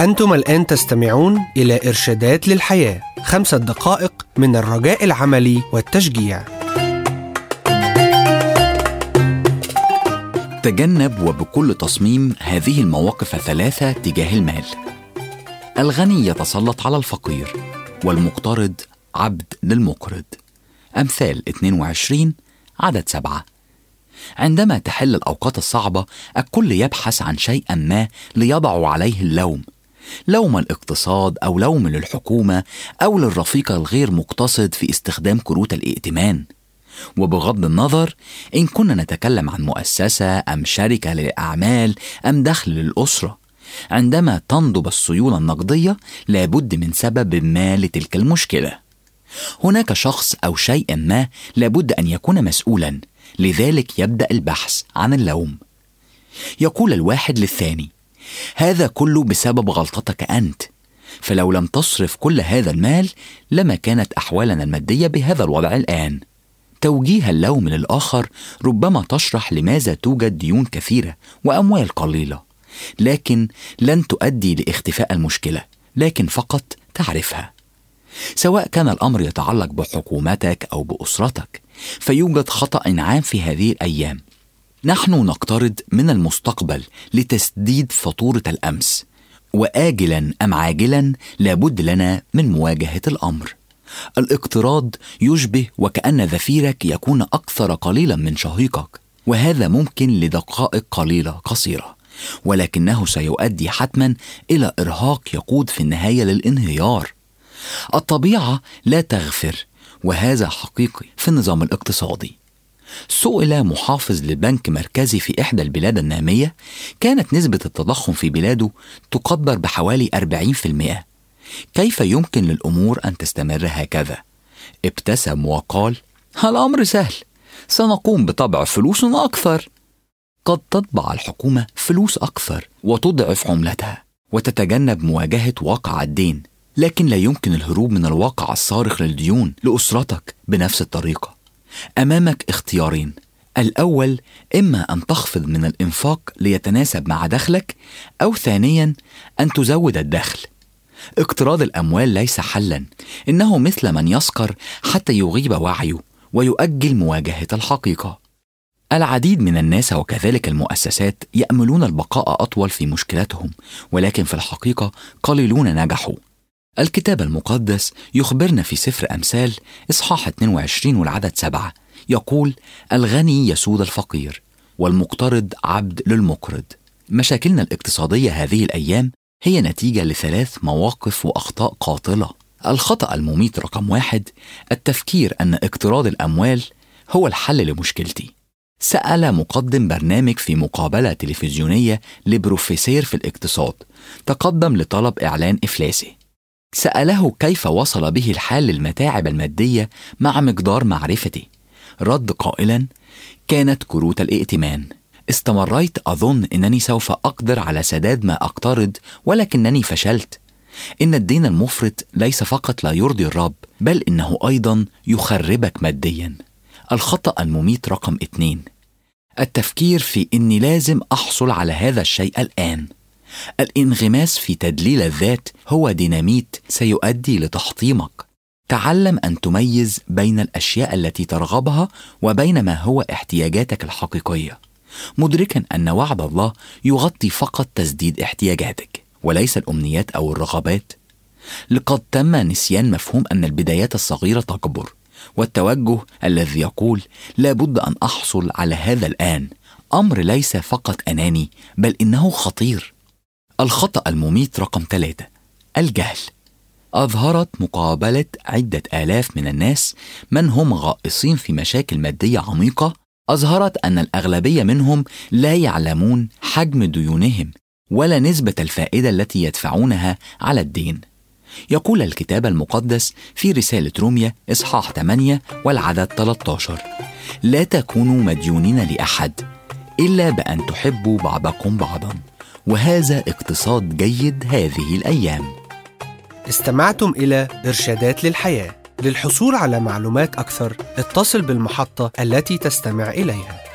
أنتم الآن تستمعون إلى إرشادات للحياة خمسة دقائق من الرجاء العملي والتشجيع. تجنب وبكل تصميم هذه المواقف الثلاثة تجاه المال. الغني يتسلط على الفقير والمقترض عبد للمقرض. أمثال 22 عدد سبعة. عندما تحل الأوقات الصعبة الكل يبحث عن شيء ما ليضع عليه اللوم. لوم الاقتصاد أو لوم للحكومة أو للرفيق الغير مقتصد في استخدام كروت الائتمان. وبغض النظر إن كنا نتكلم عن مؤسسة أم شركة للأعمال أم دخل للأسرة عندما تنضب السيولة النقدية لابد من سبب ما لتلك المشكلة. هناك شخص أو شيء ما لابد أن يكون مسؤولا لذلك يبدأ البحث عن اللوم. يقول الواحد للثاني هذا كله بسبب غلطتك أنت. فلو لم تصرف كل هذا المال لما كانت أحوالنا المادية بهذا الوضع الآن. توجيه اللوم للآخر ربما تشرح لماذا توجد ديون كثيرة وأموال قليلة. لكن لن تؤدي لاختفاء المشكلة لكن فقط تعرفها. سواء كان الأمر يتعلق بحكومتك أو بأسرتك فيوجد خطأ عام في هذه الأيام. نحن نقترض من المستقبل لتسديد فاتورة الأمس وآجلا أم عاجلا لابد لنا من مواجهة الأمر. الاقتراض يشبه وكأن ذفيرك يكون أكثر قليلا من شهيقك وهذا ممكن لدقائق قليلة قصيرة ولكنه سيؤدي حتما إلى إرهاق يقود في النهاية للانهيار. الطبيعة لا تغفر وهذا حقيقي في النظام الاقتصادي. سئل محافظ لبنك مركزي في إحدى البلاد النامية كانت نسبة التضخم في بلاده تقدر بحوالي 40% كيف يمكن للأمور أن تستمر هكذا؟ ابتسم وقال الأمر سهل سنقوم بطبع فلوس أكثر. قد تطبع الحكومة فلوس أكثر وتضعف عملتها وتتجنب مواجهة واقع الدين لكن لا يمكن الهروب من الواقع الصارخ للديون لأسرتك بنفس الطريقة. أمامك اختيارين. الأول إما أن تخفض من الإنفاق ليتناسب مع دخلك أو ثانيا أن تزود الدخل. اقتراض الأموال ليس حلا. إنه مثل من يسكر حتى يغيب وعيه ويؤجل مواجهة الحقيقة. العديد من الناس وكذلك المؤسسات يأملون البقاء أطول في مشكلتهم ولكن في الحقيقة قليلون نجحوا. الكتاب المقدس يخبرنا في سفر أمثال إصحاح 22 والعدد سبعة. يقول الغني يسود الفقير والمقترض عبد للمقرض. مشاكلنا الاقتصادية هذه الأيام هي نتيجة لثلاث مواقف وأخطاء قاتلة. الخطأ المميت رقم واحد التفكير أن اقتراض الأموال هو الحل لمشكلتي. سأل مقدم برنامج في مقابلة تلفزيونية لبروفيسير في الاقتصاد تقدم لطلب إعلان إفلاسي. سأله كيف وصل به الحال للمتاعب المادية مع مقدار معرفتي رد قائلا كانت كروت الائتمان. استمريت أظن أنني سوف أقدر على سداد ما أقترض ولكنني فشلت. إن الدين المفرط ليس فقط لا يرضي الرب بل إنه أيضا يخربك ماديا. الخطأ المميت رقم اتنين التفكير في إني لازم أحصل على هذا الشيء الآن. الانغماس في تدليل الذات هو ديناميت سيؤدي لتحطيمك. تعلم أن تميز بين الأشياء التي ترغبها وبين ما هو احتياجاتك الحقيقية. مدركا أن وعد الله يغطي فقط تسديد احتياجاتك وليس الأمنيات أو الرغبات. لقد تم نسيان مفهوم أن البدايات الصغيرة تكبر والتوجه الذي يقول لابد أن أحصل على هذا الآن أمر ليس فقط أناني بل إنه خطير. الخطأ المميت رقم ثلاثة الجهل أظهرت مقابلة عدة آلاف من الناس من هم غائصين في مشاكل مادية عميقة أظهرت أن الأغلبية منهم لا يعلمون حجم ديونهم ولا نسبة الفائدة التي يدفعونها على الدين. يقول الكتاب المقدس في رسالة روميا إصحاح 8 والعدد 13: لا تكونوا مديونين لأحد إلا بأن تحبوا بعضكم بعضا. وهذا اقتصاد جيد هذه الأيام. استمعتم إلى إرشادات للحياة. للحصول على معلومات أكثر اتصل بالمحطة التي تستمع إليها.